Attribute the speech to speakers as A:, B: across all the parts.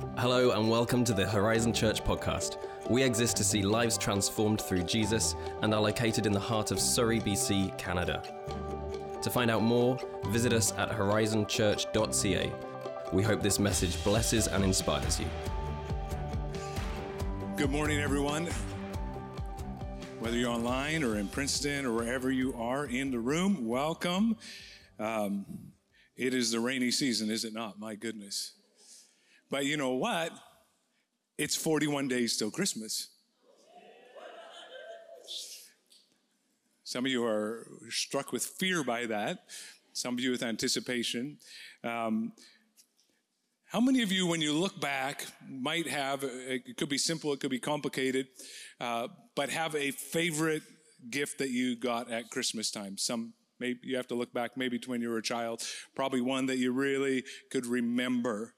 A: Hello, and welcome to the Horizon Church podcast. We exist to see lives transformed through Jesus and are located in the heart of Surrey, BC, Canada. To find out more, visit us at horizonchurch.ca. We hope this message blesses and inspires you.
B: Good morning, everyone. Whether you're online or in Princeton or wherever you are in the room, welcome. Um, it is the rainy season, is it not? My goodness. But you know what? It's 41 days till Christmas. Some of you are struck with fear by that, some of you with anticipation. Um, how many of you, when you look back, might have, it could be simple, it could be complicated, uh, but have a favorite gift that you got at Christmas time? Some, maybe you have to look back maybe to when you were a child, probably one that you really could remember.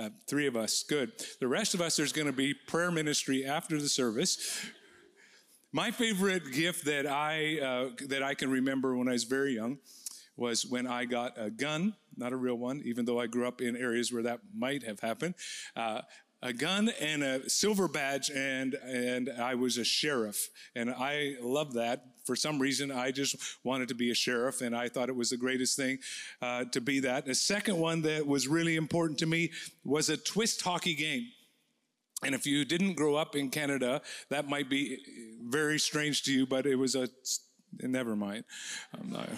B: Uh, three of us, good. The rest of us, there's going to be prayer ministry after the service. My favorite gift that I uh, that I can remember when I was very young was when I got a gun, not a real one, even though I grew up in areas where that might have happened. Uh, a gun and a silver badge, and and I was a sheriff, and I love that for some reason, I just wanted to be a sheriff, and I thought it was the greatest thing uh, to be that. The second one that was really important to me was a twist hockey game. And if you didn't grow up in Canada, that might be very strange to you, but it was a, never mind. I'm not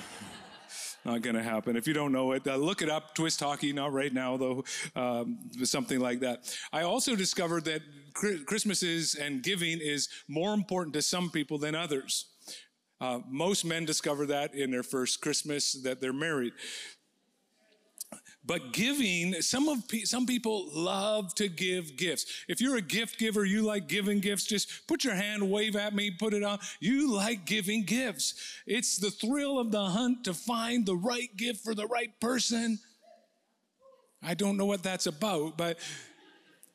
B: not going to happen. If you don't know it, uh, look it up. Twist hockey, not right now though, um, something like that. I also discovered that Christmas is and giving is more important to some people than others. Uh, most men discover that in their first Christmas that they're married. But giving, some of some people love to give gifts. If you're a gift giver, you like giving gifts, just put your hand, wave at me, put it on. You like giving gifts. It's the thrill of the hunt to find the right gift for the right person. I don't know what that's about, but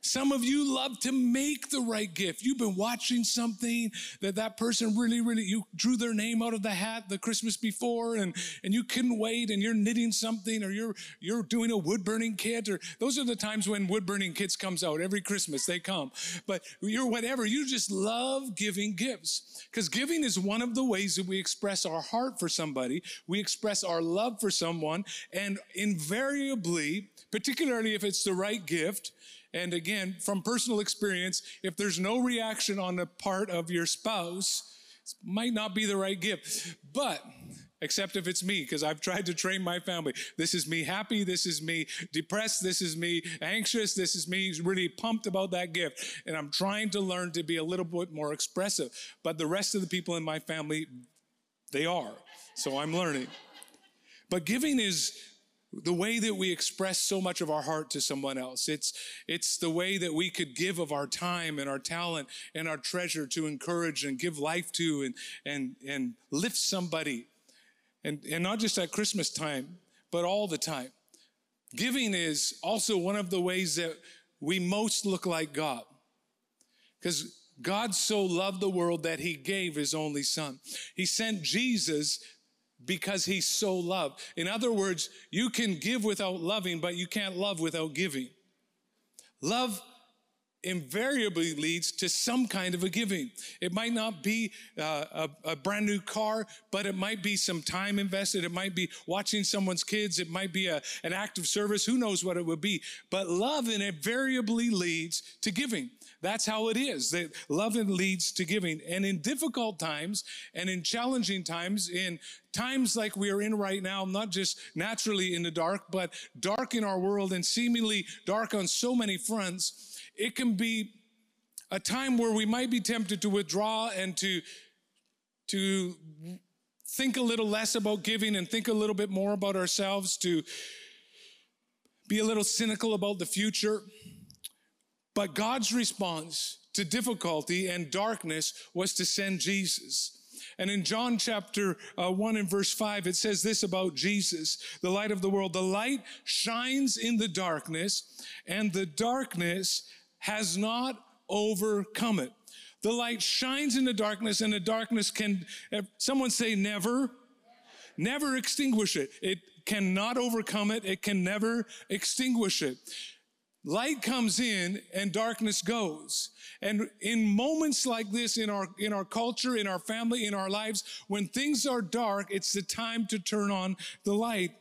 B: some of you love to make the right gift. You've been watching something that that person really, really, you drew their name out of the hat the Christmas before and, and you couldn't wait and you're knitting something or you're, you're doing a wood burning kit or those are the times when wood burning kits comes out. Every Christmas they come. But you're whatever. You just love giving gifts because giving is one of the ways that we express our heart for somebody. We express our love for someone and invariably, particularly if it's the right gift, and again, from personal experience, if there's no reaction on the part of your spouse, it might not be the right gift. But except if it's me, because I've tried to train my family. This is me happy. This is me depressed. This is me anxious. This is me really pumped about that gift. And I'm trying to learn to be a little bit more expressive. But the rest of the people in my family, they are. So I'm learning. But giving is the way that we express so much of our heart to someone else. It's, it's the way that we could give of our time and our talent and our treasure to encourage and give life to and, and, and lift somebody. And, and not just at Christmas time, but all the time. Giving is also one of the ways that we most look like God. Because God so loved the world that he gave his only son. He sent Jesus because he's so loved. In other words, you can give without loving, but you can't love without giving. Love invariably leads to some kind of a giving. It might not be uh, a, a, brand new car, but it might be some time invested. It might be watching someone's kids. It might be a, an act of service. Who knows what it would be? But love invariably leads to giving. That's how it is. That love leads to giving. And in difficult times and in challenging times, in times like we are in right now, not just naturally in the dark, but dark in our world and seemingly dark on so many fronts, it can be a time where we might be tempted to withdraw and to, to think a little less about giving and think a little bit more about ourselves, to be a little cynical about the future. But God's response to difficulty and darkness was to send Jesus. And in John chapter uh, 1 and verse 5, it says this about Jesus, the light of the world. The light shines in the darkness, and the darkness has not overcome it. The light shines in the darkness, and the darkness can, someone say, never, never extinguish it. It cannot overcome it, it can never extinguish it. Light comes in and darkness goes. And in moments like this in our, in our culture, in our family, in our lives, when things are dark, it's the time to turn on the light.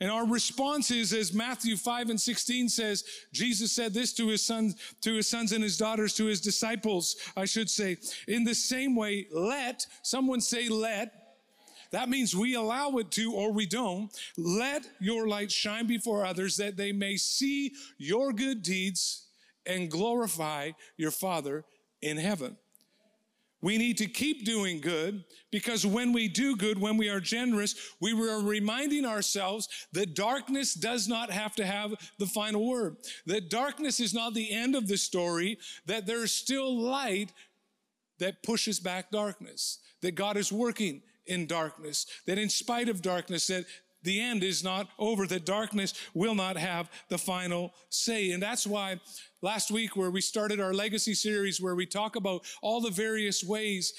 B: And our response is, as Matthew 5 and 16 says, Jesus said this to his sons, to his sons and his daughters, to his disciples, I should say. In the same way, let, someone say let, that means we allow it to or we don't. Let your light shine before others that they may see your good deeds and glorify your Father in heaven. We need to keep doing good because when we do good, when we are generous, we are reminding ourselves that darkness does not have to have the final word. That darkness is not the end of the story, that there's still light that pushes back darkness, that God is working in darkness, that in spite of darkness, that the end is not over, that darkness will not have the final say. And that's why last week, where we started our legacy series, where we talk about all the various ways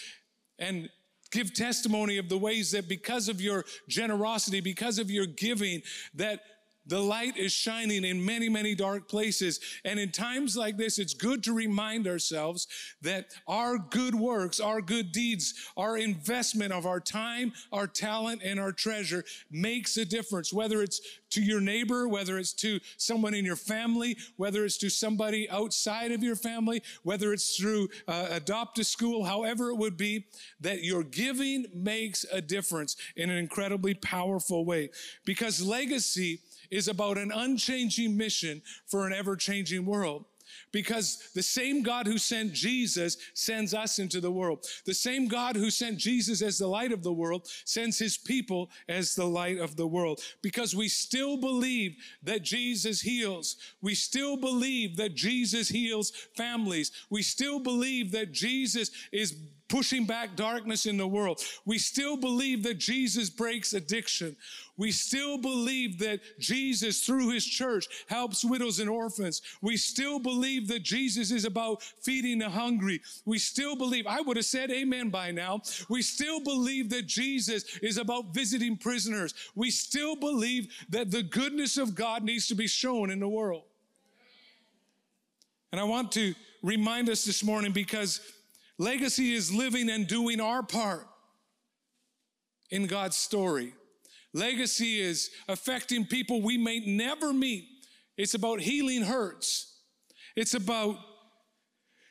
B: and give testimony of the ways that because of your generosity, because of your giving, that the light is shining in many, many dark places. And in times like this, it's good to remind ourselves that our good works, our good deeds, our investment of our time, our talent, and our treasure makes a difference, whether it's to your neighbor, whether it's to someone in your family, whether it's to somebody outside of your family, whether it's through uh, adopt a school, however it would be, that your giving makes a difference in an incredibly powerful way. Because legacy is about an unchanging mission for an ever changing world. Because the same God who sent Jesus sends us into the world. The same God who sent Jesus as the light of the world sends his people as the light of the world. Because we still believe that Jesus heals. We still believe that Jesus heals families. We still believe that Jesus is pushing back darkness in the world. We still believe that Jesus breaks addiction. We still believe that Jesus, through his church, helps widows and orphans. We still believe that Jesus is about feeding the hungry. We still believe, I would have said amen by now. We still believe that Jesus is about visiting prisoners. We still believe that the goodness of God needs to be shown in the world. And I want to remind us this morning because Legacy is living and doing our part in God's story. Legacy is affecting people we may never meet. It's about healing hurts. It's about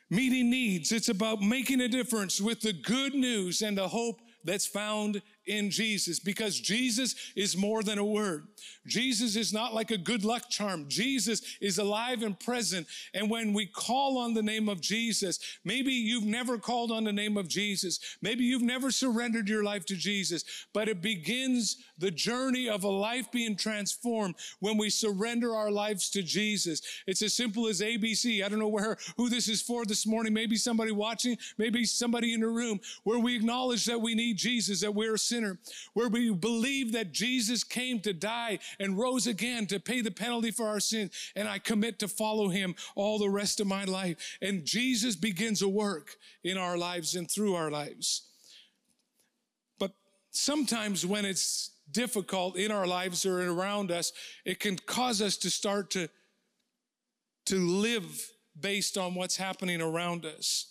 B: meeting needs. It's about making a difference with the good news and the hope that's found in Jesus because Jesus is more than a word. Jesus is not like a good luck charm. Jesus is alive and present. And when we call on the name of Jesus, maybe you've never called on the name of Jesus. Maybe you've never surrendered your life to Jesus, but it begins the journey of a life being transformed when we surrender our lives to Jesus. It's as simple as ABC. I don't know where, who this is for this morning. Maybe somebody watching, maybe somebody in the room where we acknowledge that we need Jesus, that we're sinner, where we believe that Jesus came to die and rose again to pay the penalty for our sin. And I commit to follow him all the rest of my life. And Jesus begins a work in our lives and through our lives. But sometimes when it's difficult in our lives or around us, it can cause us to start to, to live based on what's happening around us.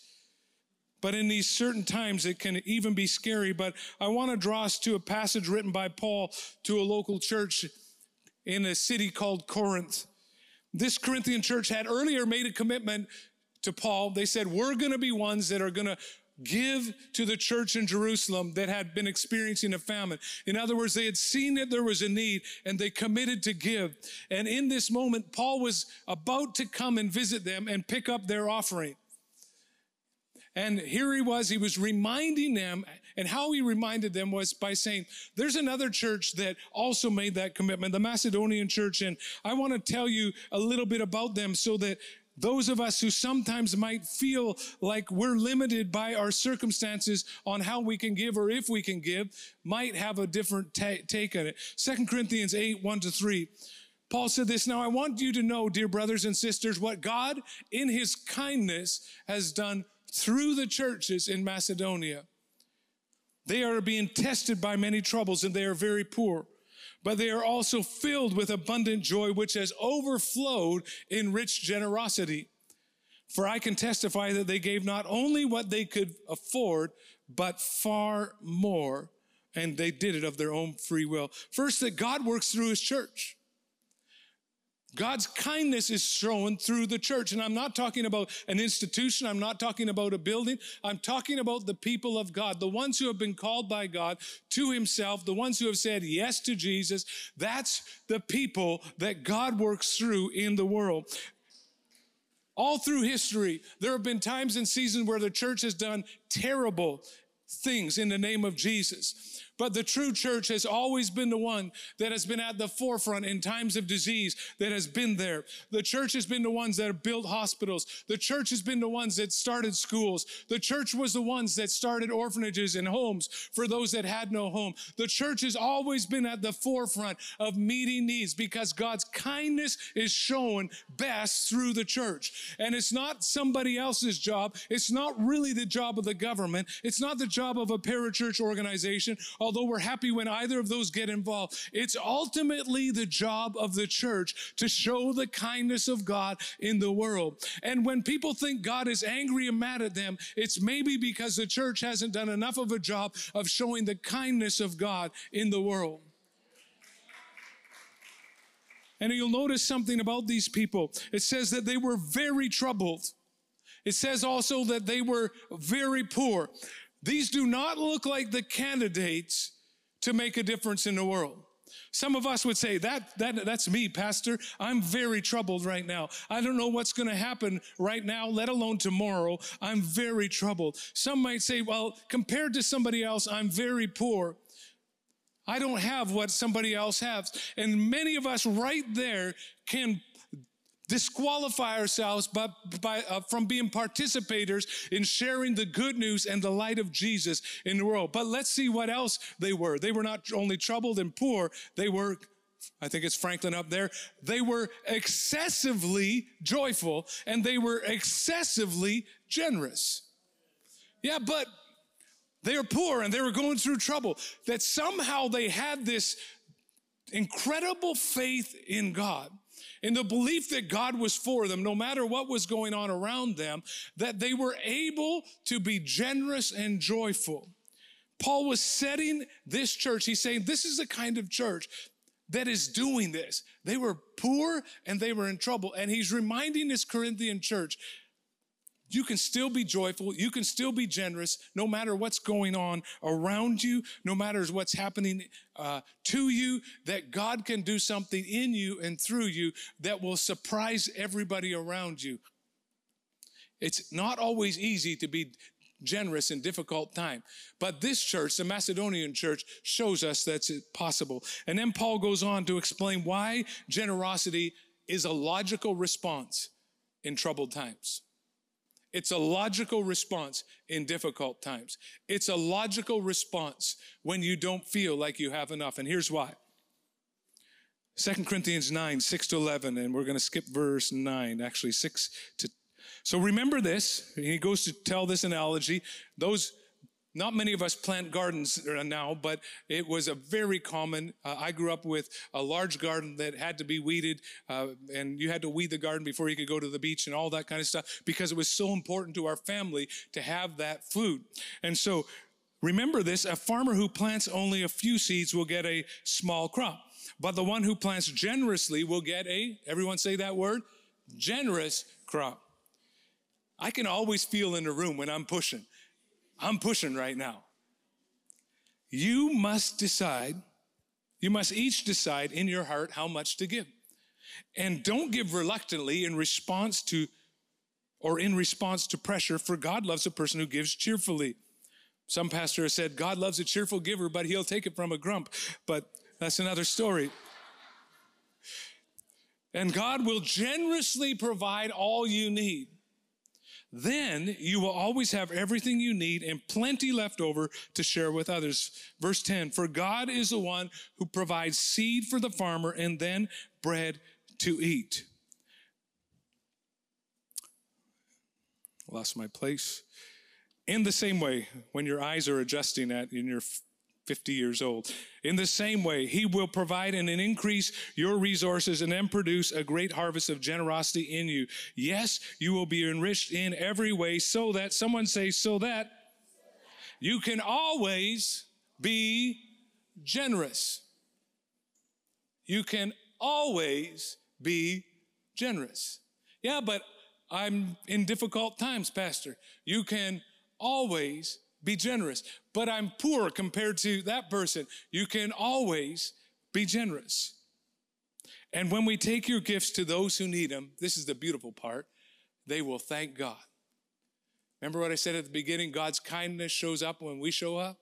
B: But in these certain times, it can even be scary. But I want to draw us to a passage written by Paul to a local church in a city called Corinth. This Corinthian church had earlier made a commitment to Paul. They said, We're going to be ones that are going to give to the church in Jerusalem that had been experiencing a famine. In other words, they had seen that there was a need and they committed to give. And in this moment, Paul was about to come and visit them and pick up their offering. And here he was, he was reminding them, and how he reminded them was by saying, There's another church that also made that commitment, the Macedonian church. And I want to tell you a little bit about them so that those of us who sometimes might feel like we're limited by our circumstances on how we can give or if we can give might have a different ta- take on it. Second Corinthians 8, 1 to 3. Paul said this, now I want you to know, dear brothers and sisters, what God in his kindness has done through the churches in Macedonia. They are being tested by many troubles and they are very poor. but they are also filled with abundant joy, which has overflowed in rich generosity. For I can testify that they gave not only what they could afford, but far more. And they did it of their own free will. First, that God works through his church. God's kindness is shown through the church. And I'm not talking about an institution. I'm not talking about a building. I'm talking about the people of God, the ones who have been called by God to himself, the ones who have said yes to Jesus. That's the people that God works through in the world. All through history, there have been times and seasons where the church has done terrible things in the name of Jesus. But the true church has always been the one that has been at the forefront in times of disease, that has been there. The church has been the ones that have built hospitals. The church has been the ones that started schools. The church was the ones that started orphanages and homes for those that had no home. The church has always been at the forefront of meeting needs because God's kindness is shown best through the church. And it's not somebody else's job. It's not really the job of the government. It's not the job of a parachurch organization although we're happy when either of those get involved. It's ultimately the job of the church to show the kindness of God in the world. And when people think God is angry and mad at them, it's maybe because the church hasn't done enough of a job of showing the kindness of God in the world. And you'll notice something about these people. It says that they were very troubled. It says also that they were very poor. These do not look like the candidates to make a difference in the world. Some of us would say that, that that's me, pastor. I'm very troubled right now. I don't know what's going to happen right now, let alone tomorrow. I'm very troubled. Some might say, well, compared to somebody else, I'm very poor. I don't have what somebody else has. And many of us right there can disqualify ourselves by, by, uh, from being participators in sharing the good news and the light of Jesus in the world. But let's see what else they were. They were not only troubled and poor, they were I think it's Franklin up there. They were excessively joyful and they were excessively generous. Yeah, but they were poor and they were going through trouble. That somehow they had this incredible faith in God in the belief that God was for them, no matter what was going on around them, that they were able to be generous and joyful. Paul was setting this church, he's saying, This is the kind of church that is doing this. They were poor and they were in trouble. And he's reminding this Corinthian church you can still be joyful. You can still be generous no matter what's going on around you, no matter what's happening uh, to you, that God can do something in you and through you that will surprise everybody around you. It's not always easy to be generous in difficult time. But this church, the Macedonian church, shows us that's possible. And then Paul goes on to explain why generosity is a logical response in troubled times. It's a logical response in difficult times. It's a logical response when you don't feel like you have enough. And here's why. 2 Corinthians 9, 6 to 11, and we're going to skip verse 9, actually 6 to. So remember this. He goes to tell this analogy. Those not many of us plant gardens now, but it was a very common. Uh, I grew up with a large garden that had to be weeded, uh, and you had to weed the garden before you could go to the beach and all that kind of stuff because it was so important to our family to have that food. And so, remember this: a farmer who plants only a few seeds will get a small crop, but the one who plants generously will get a. Everyone say that word: generous crop. I can always feel in the room when I'm pushing. I'm pushing right now. You must decide, you must each decide in your heart how much to give. And don't give reluctantly in response to or in response to pressure, for God loves a person who gives cheerfully. Some pastor has said, God loves a cheerful giver, but he'll take it from a grump. But that's another story. And God will generously provide all you need. Then you will always have everything you need and plenty left over to share with others. Verse 10 For God is the one who provides seed for the farmer and then bread to eat. Lost my place. In the same way, when your eyes are adjusting at in your 50 years old. In the same way, he will provide and increase your resources and then produce a great harvest of generosity in you. Yes, you will be enriched in every way so that, someone say, so that you can always be generous. You can always be generous. Yeah, but I'm in difficult times, Pastor. You can always be generous. But I'm poor compared to that person. You can always be generous. And when we take your gifts to those who need them, this is the beautiful part, they will thank God. Remember what I said at the beginning? God's kindness shows up when we show up.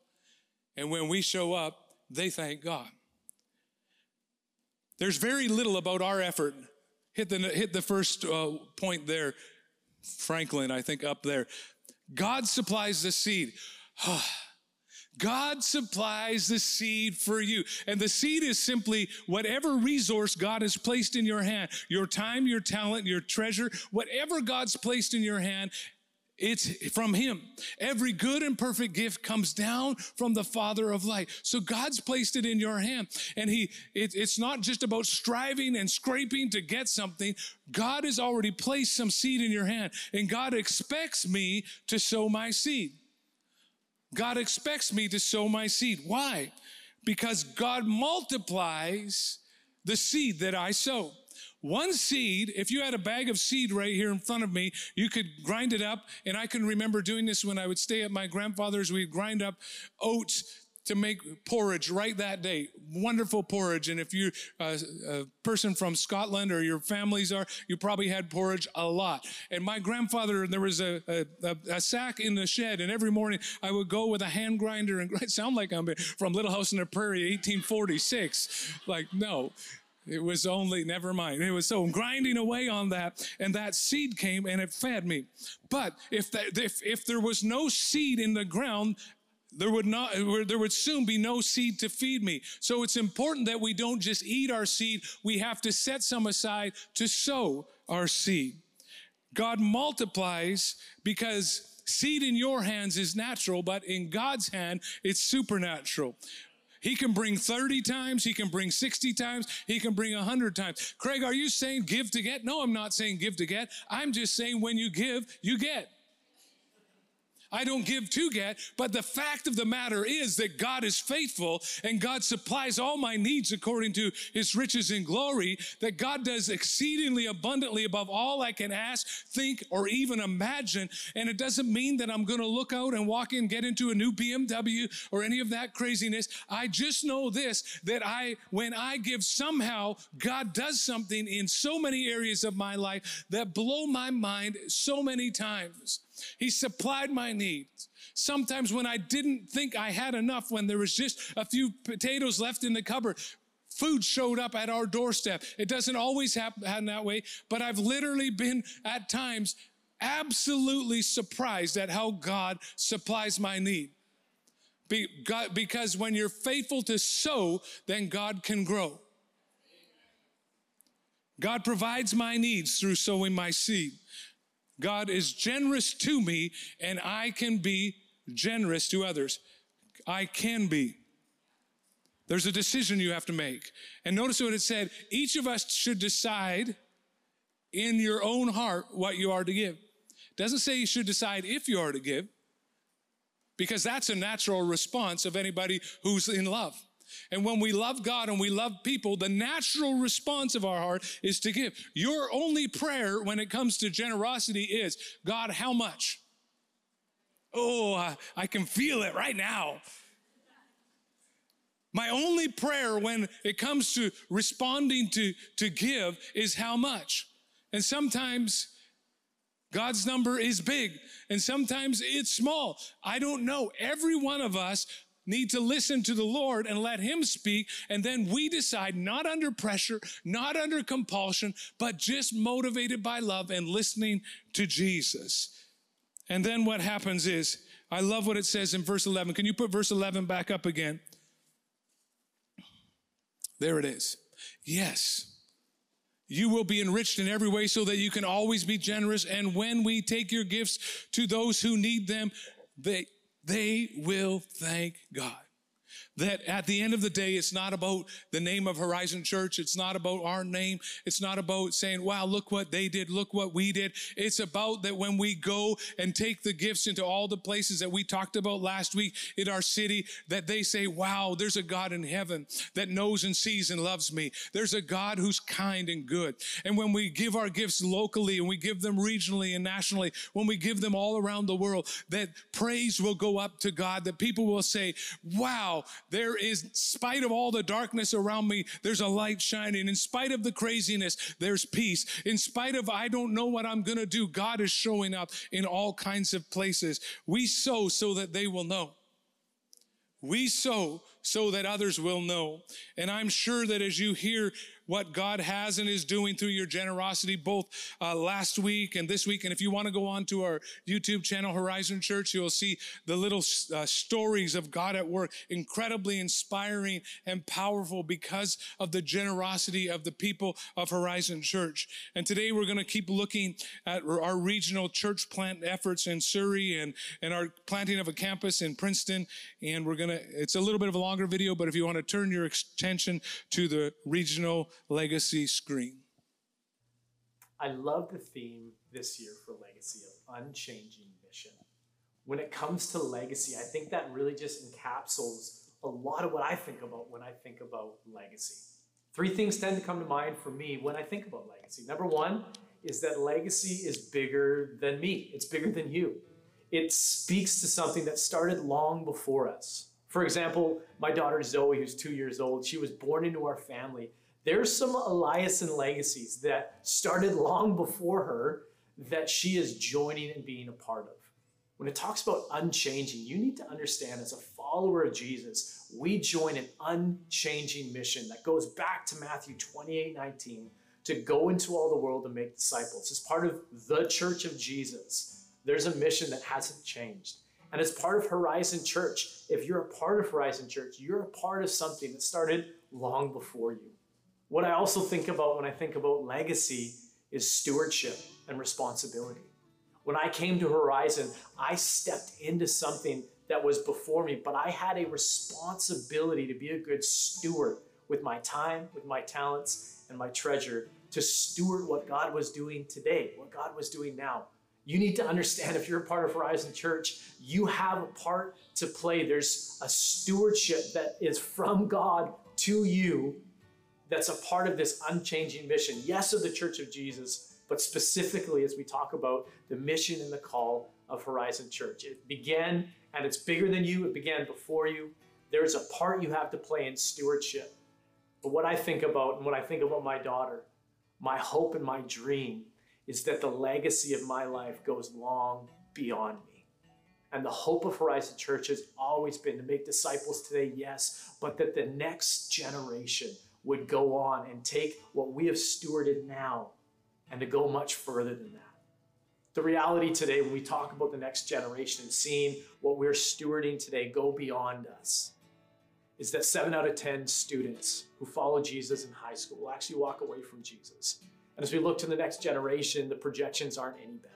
B: And when we show up, they thank God. There's very little about our effort. Hit the, hit the first uh, point there, Franklin, I think up there. God supplies the seed. Ah, God supplies the seed for you. And the seed is simply whatever resource God has placed in your hand your time, your talent, your treasure, whatever God's placed in your hand. It's from Him. Every good and perfect gift comes down from the Father of light. So God's placed it in your hand. And He, it, it's not just about striving and scraping to get something. God has already placed some seed in your hand. And God expects me to sow my seed. God expects me to sow my seed. Why? Because God multiplies the seed that I sow. One seed, if you had a bag of seed right here in front of me, you could grind it up. And I can remember doing this when I would stay at my grandfather's. We'd grind up oats to make porridge right that day. Wonderful porridge. And if you're a, uh, a, person from Scotland or your families are, you probably had porridge a lot. And my grandfather, there was a, a, a sack in the shed, and every morning I would go with a hand grinder and sound like I'm from Little House on the Prairie, 1846. Like, no. It was only, never mind. It was so I'm grinding away on that, and that seed came and it fed me. But if, that, if, if there was no seed in the ground, there would not there would soon be no seed to feed me so it's important that we don't just eat our seed we have to set some aside to sow our seed god multiplies because seed in your hands is natural but in god's hand it's supernatural he can bring 30 times, he can bring 60 times, he can bring 100 times. Craig, are you saying give to get? No, I'm not saying give to get. I'm just saying when you give, you get. I don't give to get, but the fact of the matter is that God is faithful and God supplies all my needs according to his riches and glory, that God does exceedingly abundantly above all I can ask, think, or even imagine. And it doesn't mean that I'm going to look out and walk in, get into a new BMW or any of that craziness. I just know this, that I, when I give somehow, God does something in so many areas of my life that blow my mind so many times. He supplied my needs. Sometimes when I didn't think I had enough, when there was just a few potatoes left in the cupboard, food showed up at our doorstep. It doesn't always happen that way, but I've literally been at times absolutely surprised at how God supplies my need. because when you're faithful to sow, then God can grow. God provides my needs through sowing my seed. God is generous to me, and I can be generous to others. I can be. There's a decision you have to make. And notice what it said each of us should decide in your own heart what you are to give. It doesn't say you should decide if you are to give, because that's a natural response of anybody who's in love. And when we love God and we love people, the natural response of our heart is to give. Your only prayer when it comes to generosity is, God, how much? Oh, I, I can feel it right now. My only prayer when it comes to responding to, to give is how much. And sometimes God's number is big and sometimes it's small. I don't know. Every one of us need to listen to the Lord and let Him speak. And then we decide, not under pressure, not under compulsion, but just motivated by love and listening to Jesus. And then what happens is, I love what it says in verse 11. Can you put verse 11 back up again? There it is. Yes. You will be enriched in every way so that you can always be generous. And when we take your gifts to those who need them, they, they will thank God. That at the end of the day, it's not about the name of Horizon Church. It's not about our name. It's not about saying, wow, look what they did. Look what we did. It's about that when we go and take the gifts into all the places that we talked about last week in our city, that they say, wow, there's a God in heaven that knows and sees and loves me. There's a God who's kind and good. And when we give our gifts locally and we give them regionally and nationally, when we give them all around the world, that praise will go up to God, that people will say, wow, there is, in spite of all the darkness around me, there's a light shining. In spite of the craziness, there's peace. In spite of I don't know what I'm going to do, God is showing up in all kinds of places. We sow so that they will know. We sow so that others will know. And I'm sure that as you hear what God has and is doing through your generosity, both uh, last week and this week. And if you want to go on to our YouTube channel, Horizon Church, you'll see the little uh, stories of God at work, incredibly inspiring and powerful because of the generosity of the people of Horizon Church. And today we're going to keep looking at our regional church plant efforts in Surrey and, and our planting of a campus in Princeton. And we're going to, it's a little bit of a longer video, but if you want to turn your attention to the regional legacy screen.
C: I love the theme this year for Legacy of unchanging mission. When it comes to legacy, I think that really just encapsulates a lot of what I think about when I think about legacy. Three things tend to come to mind for me when I think about legacy. Number one is that legacy is bigger than me, it's bigger than you. It speaks to something that started long before us. For example, my daughter Zoe, who's two years old, she was born into our family there's some Eliason legacies that started long before her that she is joining and being a part of. When it talks about unchanging, you need to understand as a follower of Jesus, we join an unchanging mission that goes back to Matthew 28 19 to go into all the world and make disciples. As part of the church of Jesus, there's a mission that hasn't changed. And as part of Horizon Church, if you're a part of Horizon Church, you're a part of something that started long before you. What I also think about when I think about legacy is stewardship and responsibility. When I came to Horizon, I stepped into something that was before me, but I had a responsibility to be a good steward with my time, with my talents, and my treasure to steward what God was doing today, what God was doing now. You need to understand if you're a part of Horizon Church, you have a part to play. There's a stewardship that is from God to you that's a part of this unchanging mission, yes, of the Church of Jesus, but specifically as we talk about the mission and the call of Horizon Church. It began, and it's bigger than you, it began before you. There's a part you have to play in stewardship. But what I think about, and what I think about my daughter, my hope and my dream is that the legacy of my life goes long beyond me. And the hope of Horizon Church has always been to make disciples today, yes, but that the next generation would go on and take what we have stewarded now and to go much further than that. The reality today, when we talk about the next generation and seeing what we're stewarding today go beyond us, is that seven out of 10 students who follow Jesus in high school will actually walk away from Jesus. And as we look to the next generation, the projections aren't any better.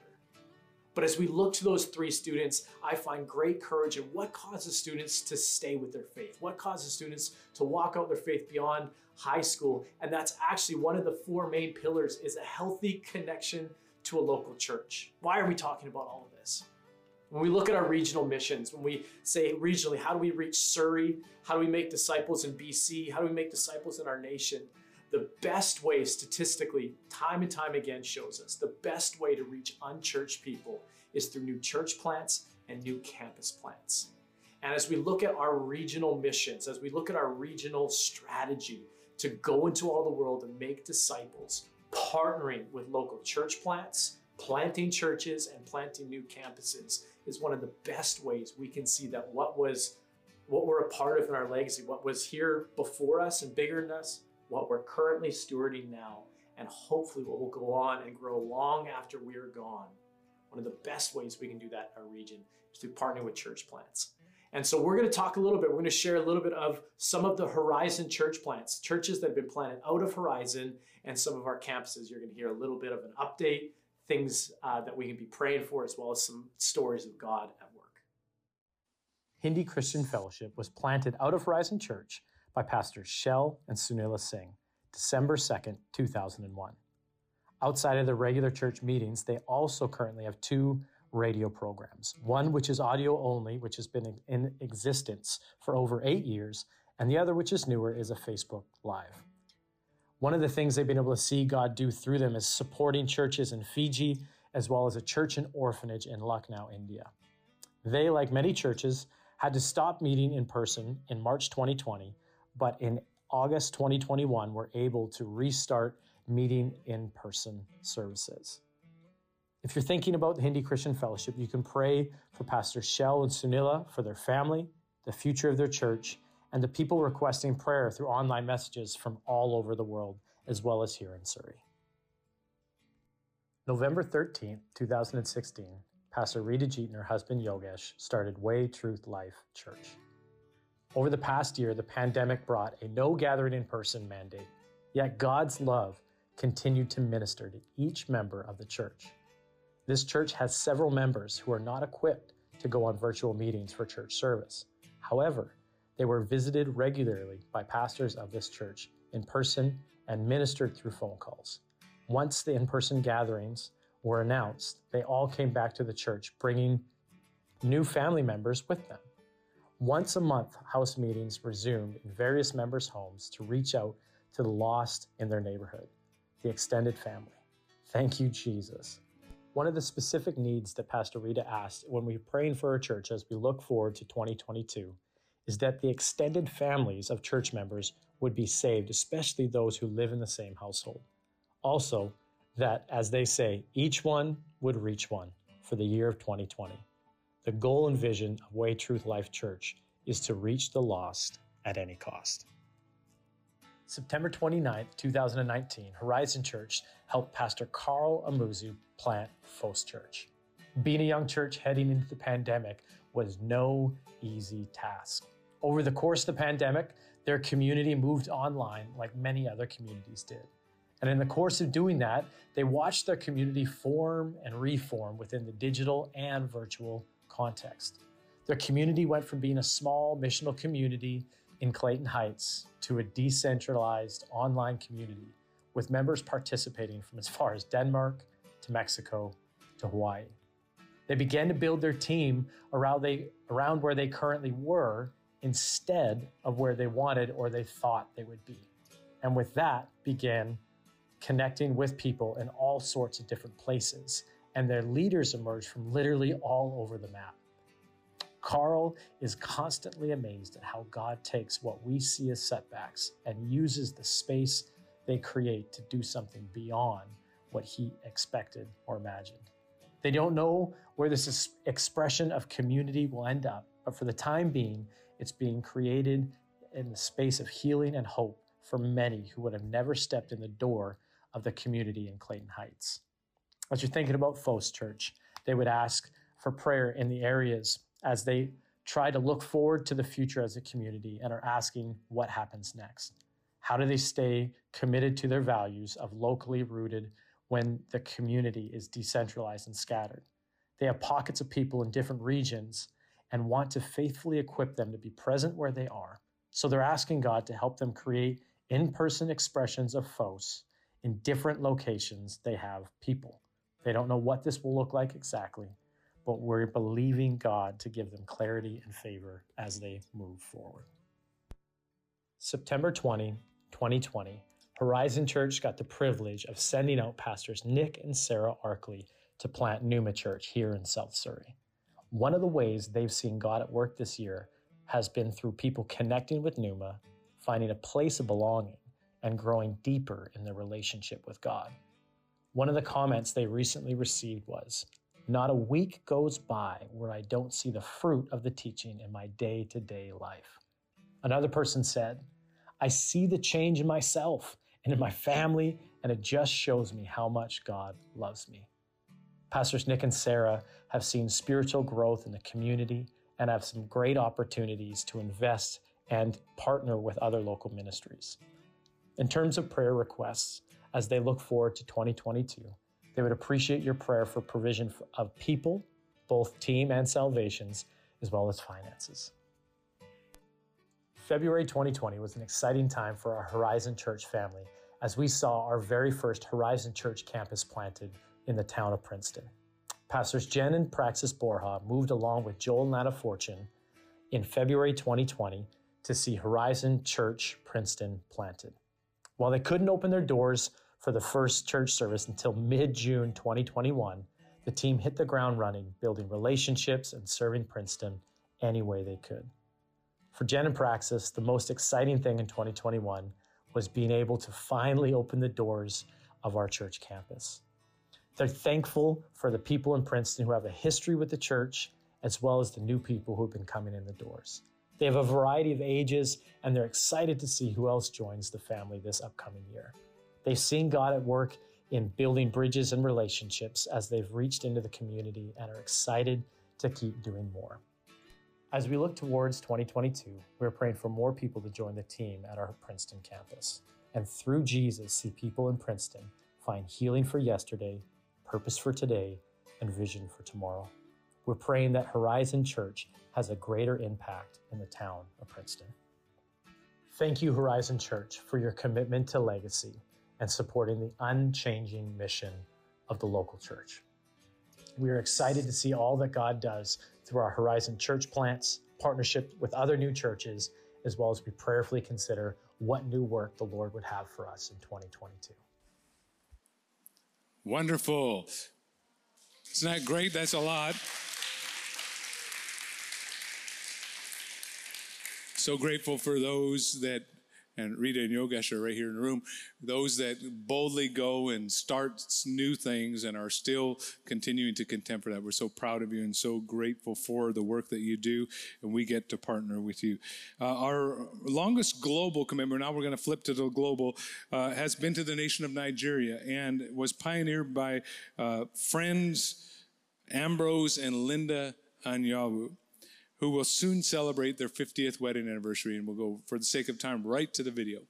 C: But as we look to those three students, I find great courage in what causes students to stay with their faith, what causes students to walk out their faith beyond high school. And that's actually one of the four main pillars is a healthy connection to a local church. Why are we talking about all of this? When we look at our regional missions, when we say regionally, how do we reach Surrey? How do we make disciples in BC? How do we make disciples in our nation? The best way, statistically, time and time again shows us the best way to reach unchurched people is through new church plants and new campus plants. And as we look at our regional missions, as we look at our regional strategy, to go into all the world and make disciples, partnering with local church plants, planting churches, and planting new campuses is one of the best ways we can see that what was what we're a part of in our legacy, what was here before us and bigger than us, what we're currently stewarding now, and hopefully what will go on and grow long after we are gone. One of the best ways we can do that in our region is through partnering with church plants. And so we're going to talk a little bit, we're going to share a little bit of some of the Horizon church plants, churches that have been planted out of Horizon, and some of our campuses. You're going to hear a little bit of an update, things uh, that we can be praying for, as well as some stories of God at work.
D: Hindi Christian Fellowship was planted out of Horizon Church by Pastors Shell and Sunila Singh, December 2nd, 2001. Outside of the regular church meetings, they also currently have two radio programs. One which is audio only, which has been in existence for over eight years, and the other, which is newer, is a Facebook Live. One of the things they've been able to see God do through them is supporting churches in Fiji, as well as a church and orphanage in Lucknow, India. They, like many churches, had to stop meeting in person in March 2020, but in August 2021 we're able to restart meeting in person services. If you're thinking about the Hindi Christian Fellowship, you can pray for Pastor Shell and Sunila for their family, the future of their church, and the people requesting prayer through online messages from all over the world, as well as here in Surrey. November 13, 2016, Pastor Rita Jeet and her husband Yogesh started Way Truth Life Church. Over the past year, the pandemic brought a no gathering in person mandate, yet God's love continued to minister to each member of the church. This church has several members who are not equipped to go on virtual meetings for church service. However, they were visited regularly by pastors of this church in person and ministered through phone calls. Once the in person gatherings were announced, they all came back to the church, bringing new family members with them. Once a month, house meetings resumed in various members' homes to reach out to the lost in their neighborhood, the extended family. Thank you, Jesus. One of the specific needs that Pastor Rita asked when we were praying for our church as we look forward to 2022 is that the extended families of church members would be saved, especially those who live in the same household. Also, that, as they say, each one would reach one for the year of 2020. The goal and vision of Way Truth Life Church is to reach the lost at any cost. September 29, 2019, Horizon Church helped Pastor Carl Amuzu plant Fos Church. Being a young church heading into the pandemic was no easy task. Over the course of the pandemic, their community moved online like many other communities did. And in the course of doing that, they watched their community form and reform within the digital and virtual context. Their community went from being a small missional community in Clayton Heights to a decentralized online community with members participating from as far as Denmark to Mexico to Hawaii. They began to build their team around, they, around where they currently were instead of where they wanted or they thought they would be. And with that began connecting with people in all sorts of different places. And their leaders emerged from literally all over the map. Carl is constantly amazed at how God takes what we see as setbacks and uses the space they create to do something beyond what he expected or imagined. They don't know where this expression of community will end up, but for the time being, it's being created in the space of healing and hope for many who would have never stepped in the door of the community in Clayton Heights. As you're thinking about Fos Church, they would ask for prayer in the areas as they try to look forward to the future as a community and are asking what happens next. How do they stay committed to their values of locally rooted when the community is decentralized and scattered? They have pockets of people in different regions and want to faithfully equip them to be present where they are. So they're asking God to help them create in person expressions of Fos in different locations, they have people. They don't know what this will look like exactly, but we're believing God to give them clarity and favor as they move forward. September 20, 2020, Horizon Church got the privilege of sending out pastors Nick and Sarah Arkley to plant Numa Church here in South Surrey. One of the ways they've seen God at work this year has been through people connecting with Numa, finding a place of belonging, and growing deeper in their relationship with God. One of the comments they recently received was Not a week goes by where I don't see the fruit of the teaching in my day to day life. Another person said, I see the change in myself and in my family, and it just shows me how much God loves me. Pastors Nick and Sarah have seen spiritual growth in the community and have some great opportunities to invest and partner with other local ministries. In terms of prayer requests, as they look forward to 2022, they would appreciate your prayer for provision of people, both team and salvations, as well as finances. February 2020 was an exciting time for our Horizon Church family as we saw our very first Horizon Church campus planted in the town of Princeton. Pastors Jen and Praxis Borja moved along with Joel and Lana Fortune in February 2020 to see Horizon Church Princeton planted. While they couldn't open their doors for the first church service until mid June 2021, the team hit the ground running, building relationships and serving Princeton any way they could. For Jen and Praxis, the most exciting thing in 2021 was being able to finally open the doors of our church campus. They're thankful for the people in Princeton who have a history with the church, as well as the new people who have been coming in the doors. They have a variety of ages, and they're excited to see who else joins the family this upcoming year. They've seen God at work in building bridges and relationships as they've reached into the community and are excited to keep doing more. As we look towards 2022, we're praying for more people to join the team at our Princeton campus. And through Jesus, see people in Princeton find healing for yesterday, purpose for today, and vision for tomorrow. We're praying that Horizon Church has a greater impact in the town of Princeton. Thank you, Horizon Church, for your commitment to legacy and supporting the unchanging mission of the local church. We are excited to see all that God does through our Horizon Church plants, partnership with other new churches, as well as we prayerfully consider what new work the Lord would have for us in 2022.
B: Wonderful. Isn't that great? That's a lot. So grateful for those that and Rita and Yogesh are right here in the room. Those that boldly go and start new things and are still continuing to contend for that. We're so proud of you and so grateful for the work that you do, and we get to partner with you. Uh, our longest global commitment, now we're going to flip to the global, uh, has been to the nation of Nigeria and was pioneered by uh, friends Ambrose and Linda Anyawu who will soon celebrate their 50th wedding anniversary. And we'll go, for the sake of time, right to the video.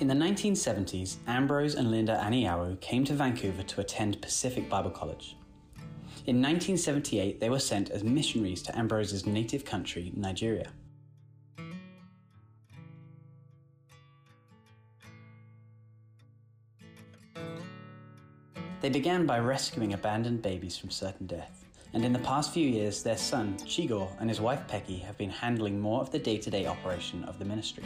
E: In the 1970s, Ambrose and Linda Aniawu came to Vancouver to attend Pacific Bible College. In 1978, they were sent as missionaries to Ambrose's native country, Nigeria. They began by rescuing abandoned babies from certain death, and in the past few years, their son, Chigor, and his wife, Peggy, have been handling more of the day to day operation of the ministry.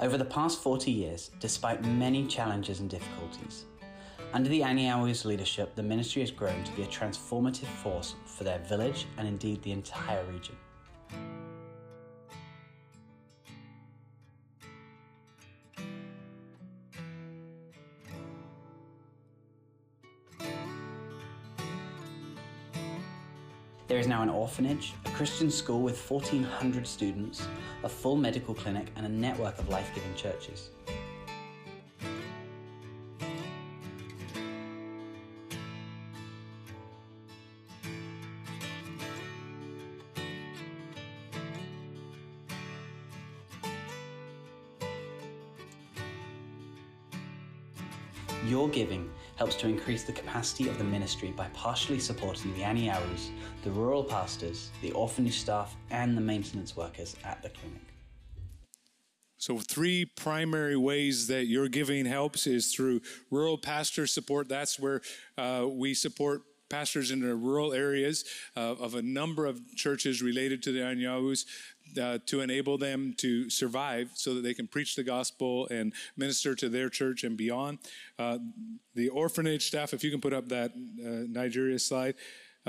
E: Over the past 40 years, despite many challenges and difficulties, under the Aniawu's leadership, the ministry has grown to be a transformative force for their village and indeed the entire region. There is now an orphanage, a Christian school with 1,400 students, a full medical clinic, and a network of life giving churches. Increase the capacity of the ministry by partially supporting the Aniawus, the rural pastors, the orphanage staff, and the maintenance workers at the clinic.
B: So, three primary ways that your giving helps is through rural pastor support. That's where uh, we support pastors in the rural areas uh, of a number of churches related to the Anyahus uh, to enable them to survive so that they can preach the gospel and minister to their church and beyond. Uh, the orphanage staff, if you can put up that uh, Nigeria slide,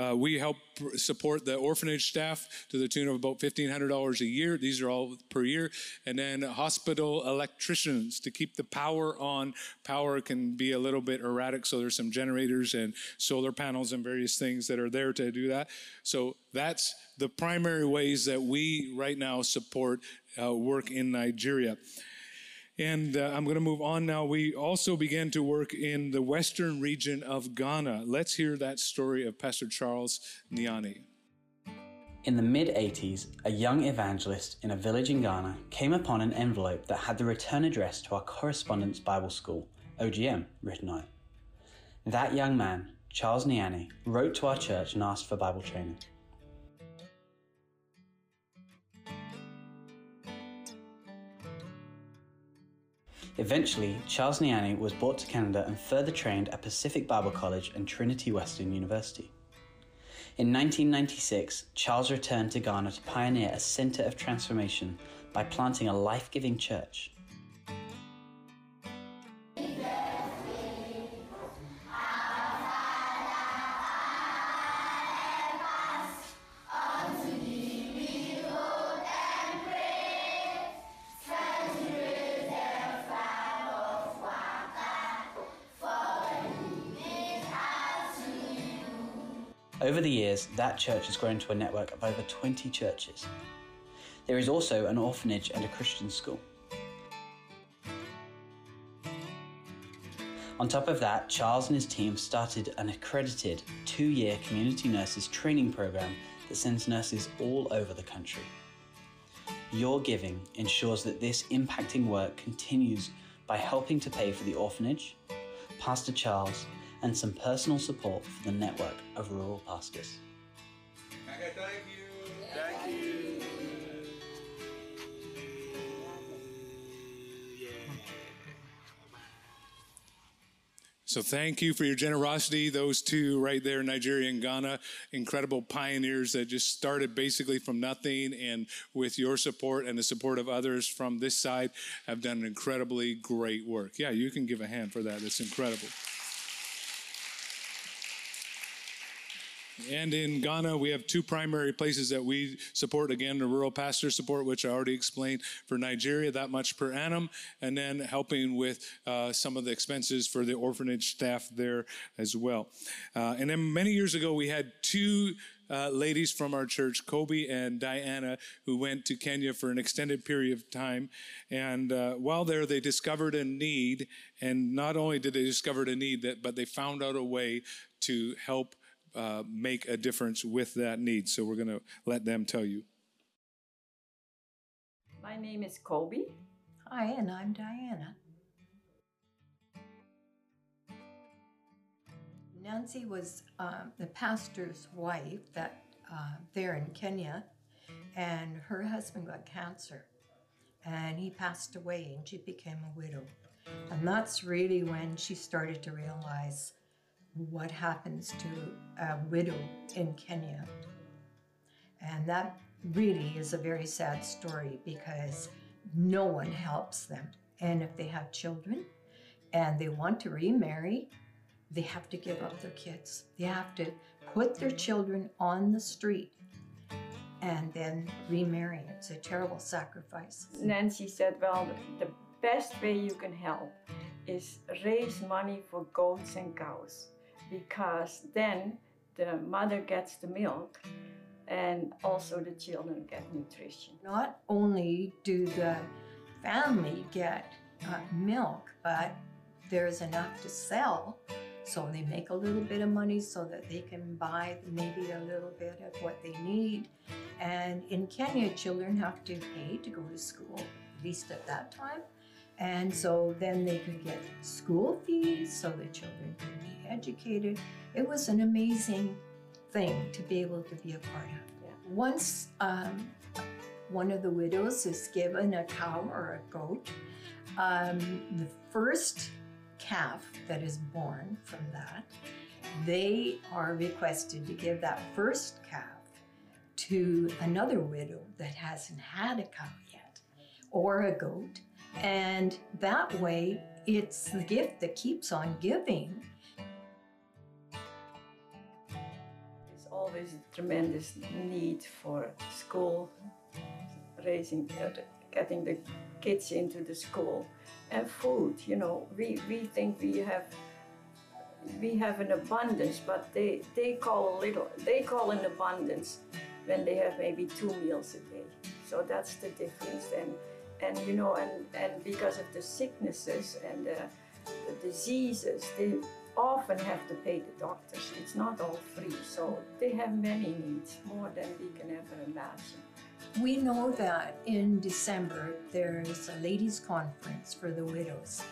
B: uh, we help support the orphanage staff to the tune of about $1,500 a year. These are all per year. And then hospital electricians to keep the power on. Power can be a little bit erratic, so there's some generators and solar panels and various things that are there to do that. So that's the primary ways that we right now support uh, work in Nigeria. And uh, I'm going to move on now. We also began to work in the western region of Ghana. Let's hear that story of Pastor Charles Nyani.
E: In the mid 80s, a young evangelist in a village in Ghana came upon an envelope that had the return address to our Correspondence Bible School, OGM, written on it. That young man, Charles Niani, wrote to our church and asked for Bible training. Eventually, Charles Niani was brought to Canada and further trained at Pacific Bible College and Trinity Western University. In 1996, Charles returned to Ghana to pioneer a center of transformation by planting a life giving church. That church has grown to a network of over 20 churches. There is also an orphanage and a Christian school. On top of that, Charles and his team started an accredited two year community nurses training program that sends nurses all over the country. Your giving ensures that this impacting work continues by helping to pay for the orphanage, Pastor Charles, and some personal support for the network of rural pastors.
B: Okay, thank you. Thank you. So thank you for your generosity. Those two right there, Nigeria and Ghana, incredible pioneers that just started basically from nothing. And with your support and the support of others from this side, have done incredibly great work. Yeah, you can give a hand for that. That's incredible. And in Ghana, we have two primary places that we support. Again, the rural pastor support, which I already explained. For Nigeria, that much per annum, and then helping with uh, some of the expenses for the orphanage staff there as well. Uh, and then many years ago, we had two. Uh, ladies from our church, Kobe and Diana, who went to Kenya for an extended period of time. And uh, while there, they discovered a need. And not only did they discover a need, that, but they found out a way to help uh, make a difference with that need. So we're going to let them tell you.
F: My name is Kobe.
G: Hi, and I'm Diana. Nancy was uh, the pastor's wife that uh, there in Kenya, and her husband got cancer, and he passed away, and she became a widow. And that's really when she started to realize what happens to a widow in Kenya. And that really is a very sad story because no one helps them. And if they have children and they want to remarry, they have to give up their kids. They have to put their children on the street and then remarry. It's a terrible sacrifice.
F: Nancy said, Well, the best way you can help is raise money for goats and cows because then the mother gets the milk and also the children get nutrition.
G: Not only do the family get uh, milk, but there's enough to sell. So they make a little bit of money so that they can buy maybe a little bit of what they need. And in Kenya, children have to pay to go to school, at least at that time. And so then they could get school fees so the children could be educated. It was an amazing thing to be able to be a part of.
F: Yeah.
G: Once um, one of the widows is given a cow or a goat, um, the first calf that is born from that, they are requested to give that first calf to another widow that hasn't had a cow yet or a goat. And that way, it's the gift that keeps on giving.
F: There's always a tremendous need for school, raising, uh, getting the kids into the school, and food. You know, we, we think we have we have an abundance, but they, they call a little they call an abundance when they have maybe two meals a day. So that's the difference. And and you know, and, and because of the sicknesses and the, the diseases, they often have to pay the doctors. It's not all free, so they have many needs, more than we can ever imagine.
G: We know that in December there is a ladies' conference for the widows.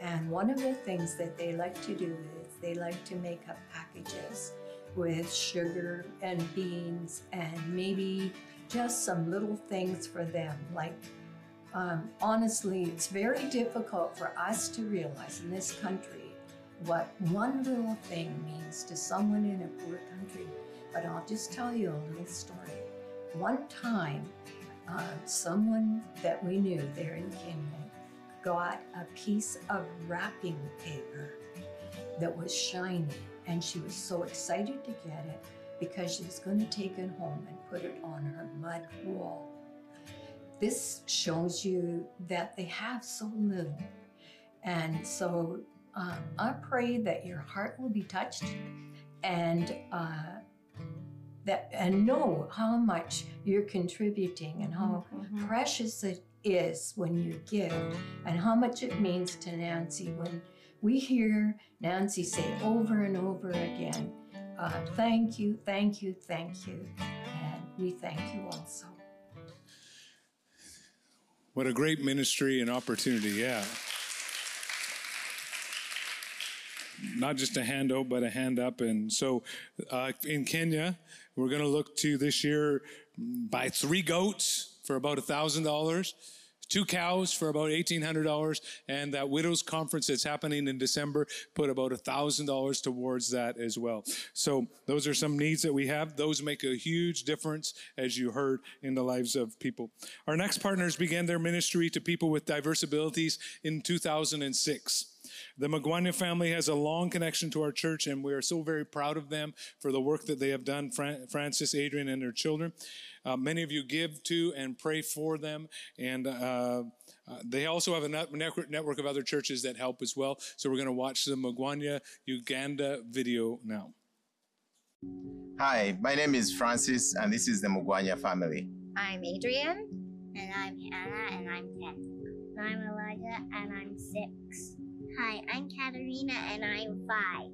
G: And one of the things that they like to do is they like to make up packages with sugar and beans and maybe just some little things for them. Like, um, honestly, it's very difficult for us to realize in this country what one little thing means to someone in a poor country. But I'll just tell you a little story. One time, uh, someone that we knew there in Kenya got a piece of wrapping paper that was shiny, and she was so excited to get it because she was going to take it home and put it on her mud wall. This shows you that they have so little. And so uh, I pray that your heart will be touched and uh, that and know how much you're contributing and how
F: Mhm.
G: precious it is when you give and how much it means to Nancy when we hear Nancy say over and over again, uh, thank you, thank you, thank you. And we thank you also.
B: What a great ministry and opportunity, yeah. Not just a hand out, but a hand up. And so uh, in Kenya, we're going to look to this year buy three goats for about a $1,000, two cows for about $1,800, and that widows conference that's happening in December, put about $1,000 towards that as well. So those are some needs that we have. Those make a huge difference, as you heard, in the lives of people. Our next partners began their ministry to people with diverse abilities in 2006. The Mugwanya family has a long connection to our church, and we are so very proud of them for the work that they have done, Fran- Francis, Adrian, and their children. Uh, many of you give to and pray for them, and uh, uh, they also have a net- network network of other churches that help as well. So we're going to watch the Mugwanya Uganda video now.
H: Hi, my name is Francis, and this is the Mugwanya family.
I: I'm Adrian. And I'm Hannah, and I'm 10. And I'm Elijah, and I'm 6. Hi, I'm Katerina, and I'm 5.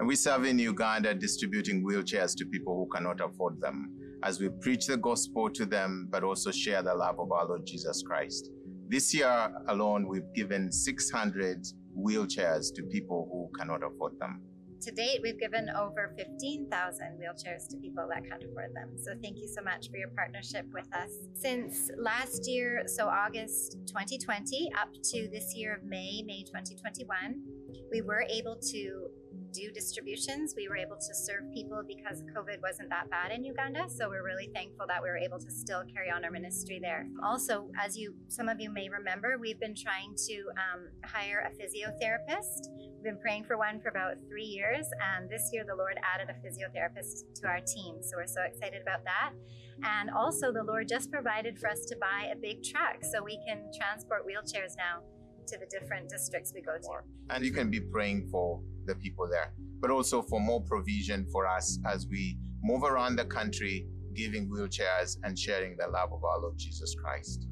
H: And we serve in Uganda distributing wheelchairs to people who cannot afford them as we preach the gospel to them, but also share the love of our Lord Jesus Christ. This year alone, we've given 600 wheelchairs to people who cannot afford them.
I: To date, we've given over 15,000 wheelchairs to people that can't afford them. So thank you so much for your partnership with us. Since last year, so August 2020, up to this year of May, May 2021, we were able to do distributions. We were able to serve people because COVID wasn't that bad in Uganda. So we're really thankful that we were able to still carry on our ministry there. Also, as you, some of you may remember, we've been trying to um, hire a physiotherapist. We've been praying for one for about three years, and this year the Lord added a physiotherapist to our team. So we're so excited about that. And also, the Lord just provided for us to buy a big truck so we can transport wheelchairs now to the different districts we go to.
H: And you can be praying for the people there, but also for more provision for us as we move around the country, giving wheelchairs and sharing the love of our Lord Jesus Christ.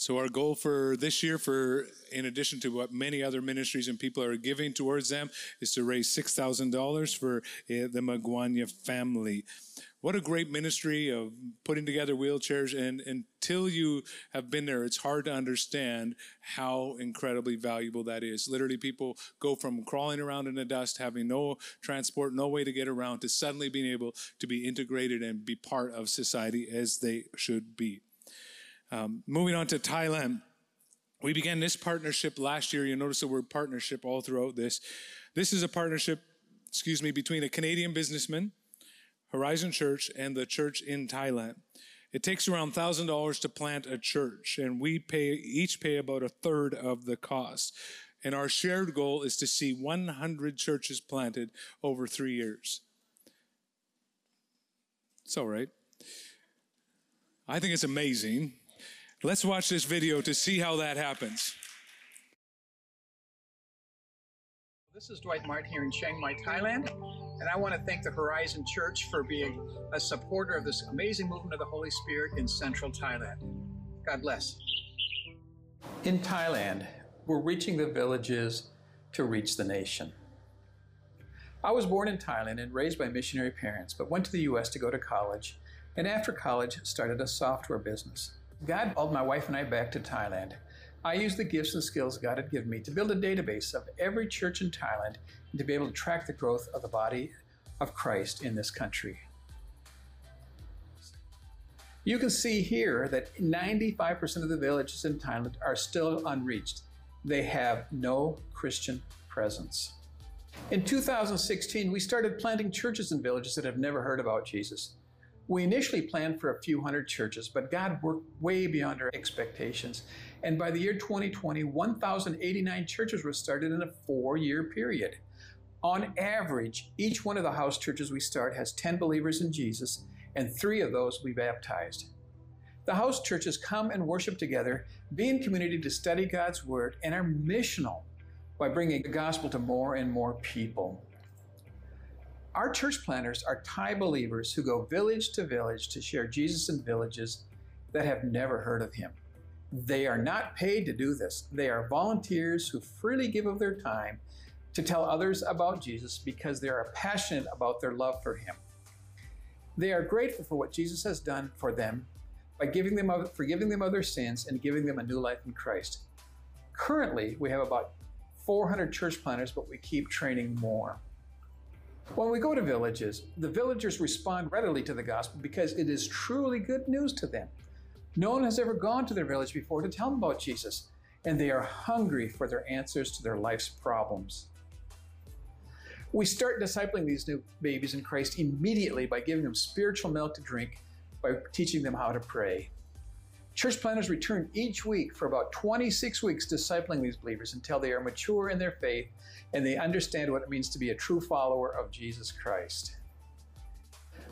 B: So our goal for this year, for in addition to what many other ministries and people are giving towards them, is to raise six thousand dollars for uh, the Mugwanya family. What a great ministry of putting together wheelchairs, and until you have been there, it's hard to understand how incredibly valuable that is. Literally, people go from crawling around in the dust, having no transport, no way to get around, to suddenly being able to be integrated and be part of society as they should be. Um, moving on to Thailand. We began this partnership last year. You notice the word partnership all throughout this. This is a partnership, excuse me, between a Canadian businessman, Horizon Church, and the church in Thailand. It takes around thousand dollars to plant a church, and we pay each pay about a third of the cost. And our shared goal is to see 100 churches planted over three years. It's all right. I think it's amazing. Let's watch this video to see how that happens.
J: This is Dwight Martin here in Chiang Mai, Thailand, and I want to thank the Horizon Church for being a supporter of this amazing movement of the Holy Spirit in central Thailand. God bless.
K: In Thailand, we're reaching the villages
J: to reach the nation. I was born in Thailand and raised by missionary parents, but went to the U.S. to go to college, and after college started a software business. God called my wife and I back to Thailand. I used the gifts and skills God had given me to build a database of every church in Thailand and to be able to track the growth of the body of Christ in this country. You can see here that 95% of the villages in Thailand are still unreached. They have no Christian presence. In 2016, we started planting churches in villages that have never heard about Jesus. We initially planned for a few hundred churches, but God worked way beyond our expectations. And by the year 2020, 1,089 churches were started in a four year period. On average, each one of the house churches we start has 10 believers in Jesus, and three of those we baptized. The house churches come and worship together, be in community to study God's Word, and are missional by bringing the gospel to more and more people. Our church planners are Thai believers who go village to village to share Jesus in villages that have never heard of him. They are not paid to do this. They are volunteers who freely give of their time to tell others about Jesus because they are passionate about their love for him. They are grateful for what Jesus has done for them by giving them forgiving them of their sins and giving them a new life in Christ. Currently, we have about 400 church planners, but we keep training more. When we go to villages, the villagers respond readily to the gospel because it is truly good news to them. No one has ever gone to their village before to tell them about Jesus, and they are hungry for their answers to their life's problems. We start discipling these new babies in Christ immediately by giving them spiritual milk to drink, by teaching them how to pray. Church planners return each week for about 26 weeks discipling these believers until they are mature in their faith and they understand what it means to be a true follower of Jesus Christ.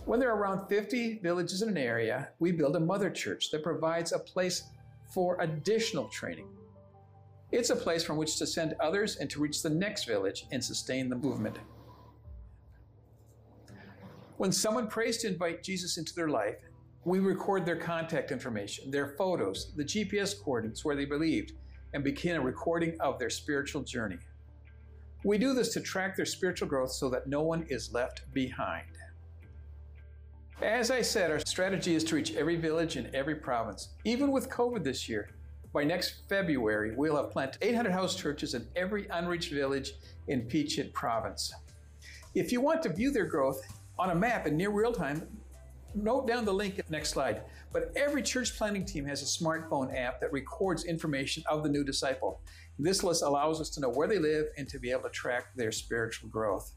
J: When there are around 50 villages in an area, we build a mother church that provides a place for additional training. It's a place from which to send others and to reach the next village and sustain the movement. When someone prays to invite Jesus into their life, we record their contact information, their photos, the GPS coordinates where they believed, and begin a recording of their spiritual journey. We do this to track their spiritual growth so that no one is left behind. As I said, our strategy is to reach every village in every province. Even with COVID this year, by next February, we'll have planted 800 house churches in every unreached village in Phichit province. If you want to view their growth on a map in near real time, note down the link next slide. But every church planning team has a smartphone app that records information of the new disciple. This list allows us to know where they live and to be able to track their spiritual growth.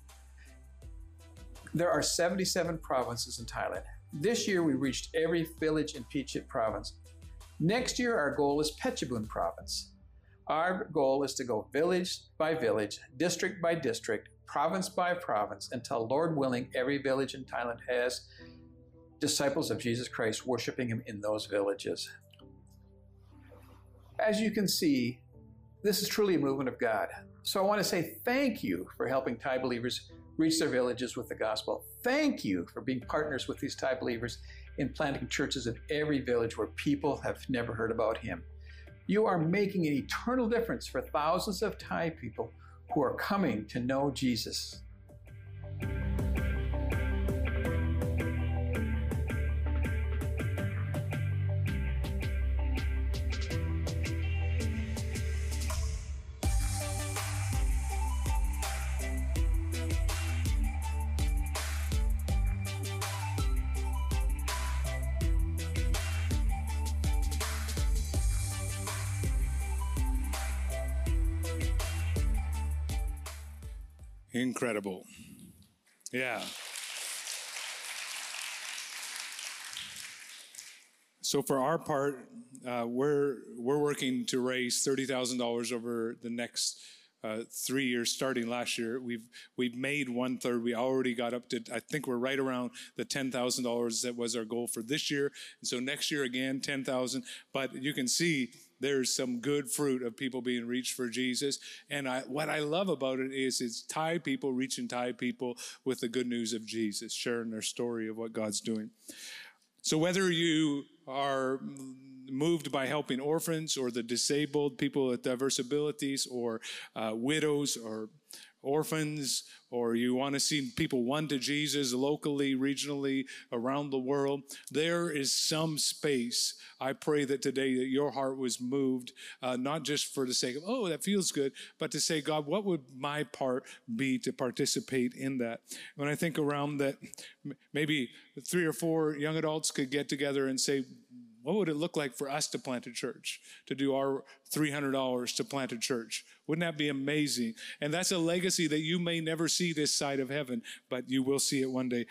J: There are 77 provinces in Thailand. This year we reached every village in Phichit province. Next year our goal is Phetchabun province. Our goal is to go village by village, district by district, province by province, until Lord willing, every village in Thailand has disciples of Jesus Christ worshiping him in those villages. As you can see, this is truly a movement of God. So I want to say thank you for helping Thai believers reach their villages with the gospel. Thank you for being partners with these Thai believers in planting churches in every village where people have never heard about him. You are making an eternal difference for thousands of Thai people who are coming to know Jesus.
B: Incredible. Yeah. So for our part, uh, we're we're working to raise thirty thousand dollars over the next uh, three years, starting last year. We've we've made one third. We already got up to. I think we're right around the ten thousand dollars that was our goal for this year. And so next year again, ten thousand. But you can see there's some good fruit of people being reached for Jesus. And I, what I love about it is it's Thai people reaching Thai people with the good news of Jesus, sharing their story of what God's doing. So whether you are moved by helping orphans or the disabled, people with diverse abilities, or uh, widows or orphans, or you want to see people won to Jesus locally, regionally, around the world, there is some space. I pray that today that your heart was moved, uh, not just for the sake of, oh, that feels good, but to say, God, what would my part be to participate in that? When I think around that, maybe three or four young adults could get together and say, what would it look like for us to plant a church, to do our $300 to plant a church? Wouldn't that be amazing? And that's a legacy that you may never see this side of heaven, but you will see it one day.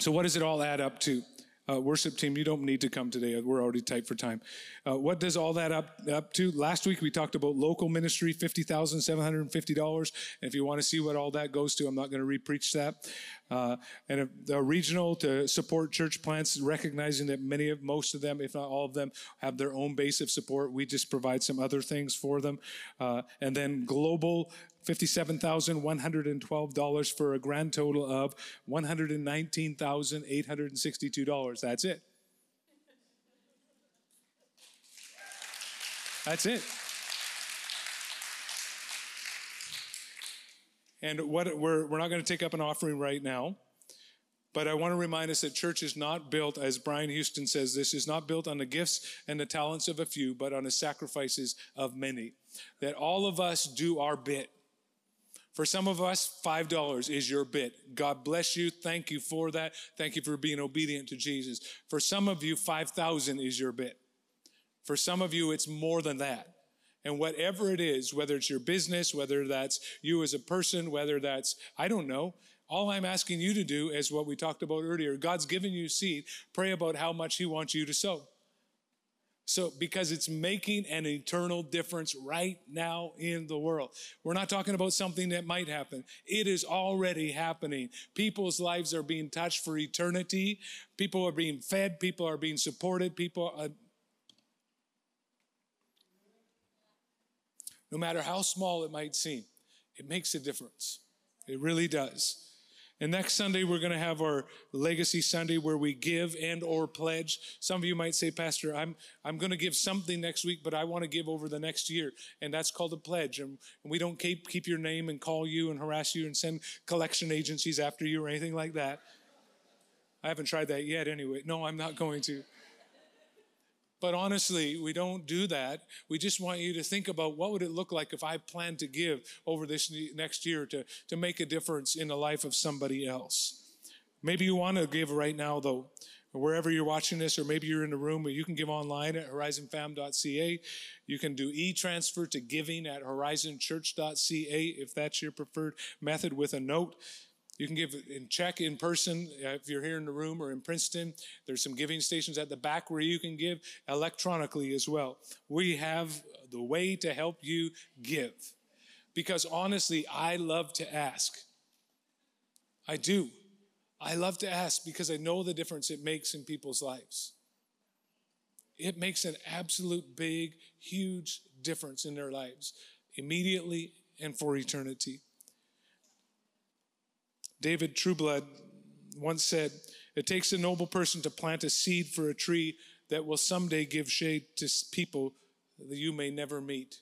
B: So, what does it all add up to? Uh, worship team, you don't need to come today. We're already tight for time. Uh, what does all that up up to? Last week we talked about local ministry, fifty thousand seven hundred and if you want to see what all that goes to, I'm not going to repreach that. Uh, and the regional to support church plants, recognizing that many of most of them, if not all of them, have their own base of support. We just provide some other things for them. Uh, and then global $57,112 for a grand total of $119,862. That's it. That's it. And what we're, we're not going to take up an offering right now, but I want to remind us that church is not built, as Brian Houston says, this is not built on the gifts and the talents of a few, but on the sacrifices of many. That all of us do our bit. For some of us, $5 is your bit. God bless you. Thank you for that. Thank you for being obedient to Jesus. For some of you, 5,000 is your bit. For some of you, it's more than that. And whatever it is, whether it's your business, whether that's you as a person, whether that's, I don't know, all I'm asking you to do is what we talked about earlier. God's given you seed. Pray about how much He wants you to sow. So, because it's making an eternal difference right now in the world. We're not talking about something that might happen. It is already happening. People's lives are being touched for eternity. People are being fed. People are being supported. People are, no matter how small it might seem, it makes a difference. It really does. And next Sunday, we're going to have our Legacy Sunday where we give and or pledge. Some of you might say, Pastor, I'm, I'm going to give something next week, but I want to give over the next year. And that's called a pledge. And, we don't keep, keep your name and call you and harass you and send collection agencies after you or anything like that. I haven't tried that yet anyway. No, I'm not going to. But honestly, we don't do that. We just want you to think about what would it look like if I plan to give over this next year to, to make a difference in the life of somebody else. Maybe you want to give right now, though, wherever you're watching this, or maybe you're in the room, but you can give online at horizonfam.ca. You can do e-transfer to giving at horizonchurch.ca if that's your preferred method with a note. You can give in check in person uh, if you're here in the room or in Princeton. There's some giving stations at the back where you can give electronically as well. We have the way to help you give. Because honestly, I love to ask. I do. I love to ask because I know the difference it makes in people's lives. It makes an absolute big, huge difference in their lives immediately and for eternity. David Trueblood once said, It takes a noble person to plant a seed for a tree that will someday give shade to people that you may never meet.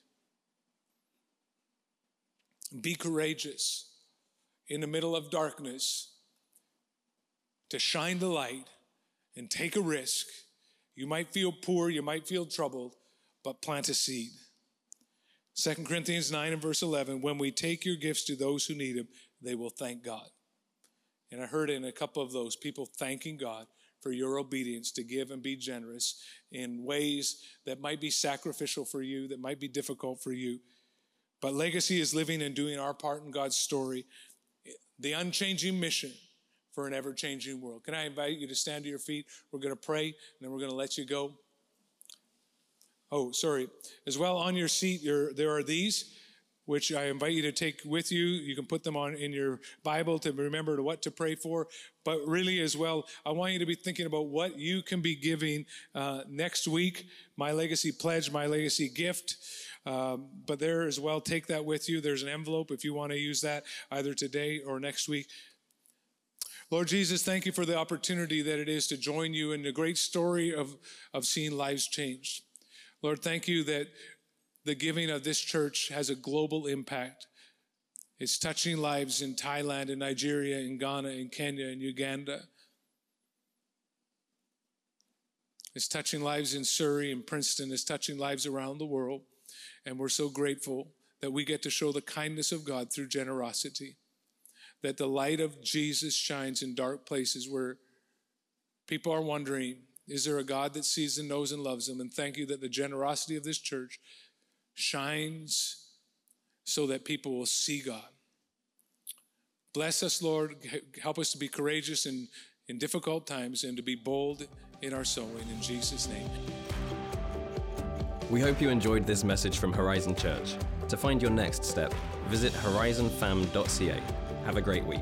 B: Be courageous in the middle of darkness to shine the light and take a risk. You might feel poor, you might feel troubled, but plant a seed. 2 Corinthians 9 and verse 11 when we take your gifts to those who need them, they will thank God. And I heard in a couple of those people thanking God for your obedience to give and be generous in ways that might be sacrificial for you, that might be difficult for you. But legacy is living and doing our part in God's story, the unchanging mission for an ever changing world. Can I invite you to stand to your feet? We're going to pray and then we're going to let you go. Oh, sorry. As well on your seat, there are these which I invite you to take with you. You can put them on in your Bible to remember what to pray for. But really, as well, I want you to be thinking about what you can be giving uh, next week. My legacy pledge, my legacy gift. Um, but there as well, take that with you. There's an envelope if you want to use that either today or next week. Lord Jesus, thank you for the opportunity that it is to join you in the great story of, of seeing lives changed. Lord, thank you that the giving of this church has a global impact. It's touching lives in Thailand, in Nigeria, in Ghana, in Kenya, in Uganda. It's touching lives in Surrey and Princeton. It's touching lives around the world. And we're so grateful that we get to show the kindness of God through generosity that the light of Jesus shines in dark places where people are wondering, is there a God that sees and knows and loves them? And thank you that the generosity of this church shines so that people will see God. Bless us, Lord. Help us to be courageous in, in difficult times and to be bold in our sowing. In Jesus' name.
A: We hope you enjoyed this message from Horizon Church. To find your next step, visit horizonfam.ca have a great week.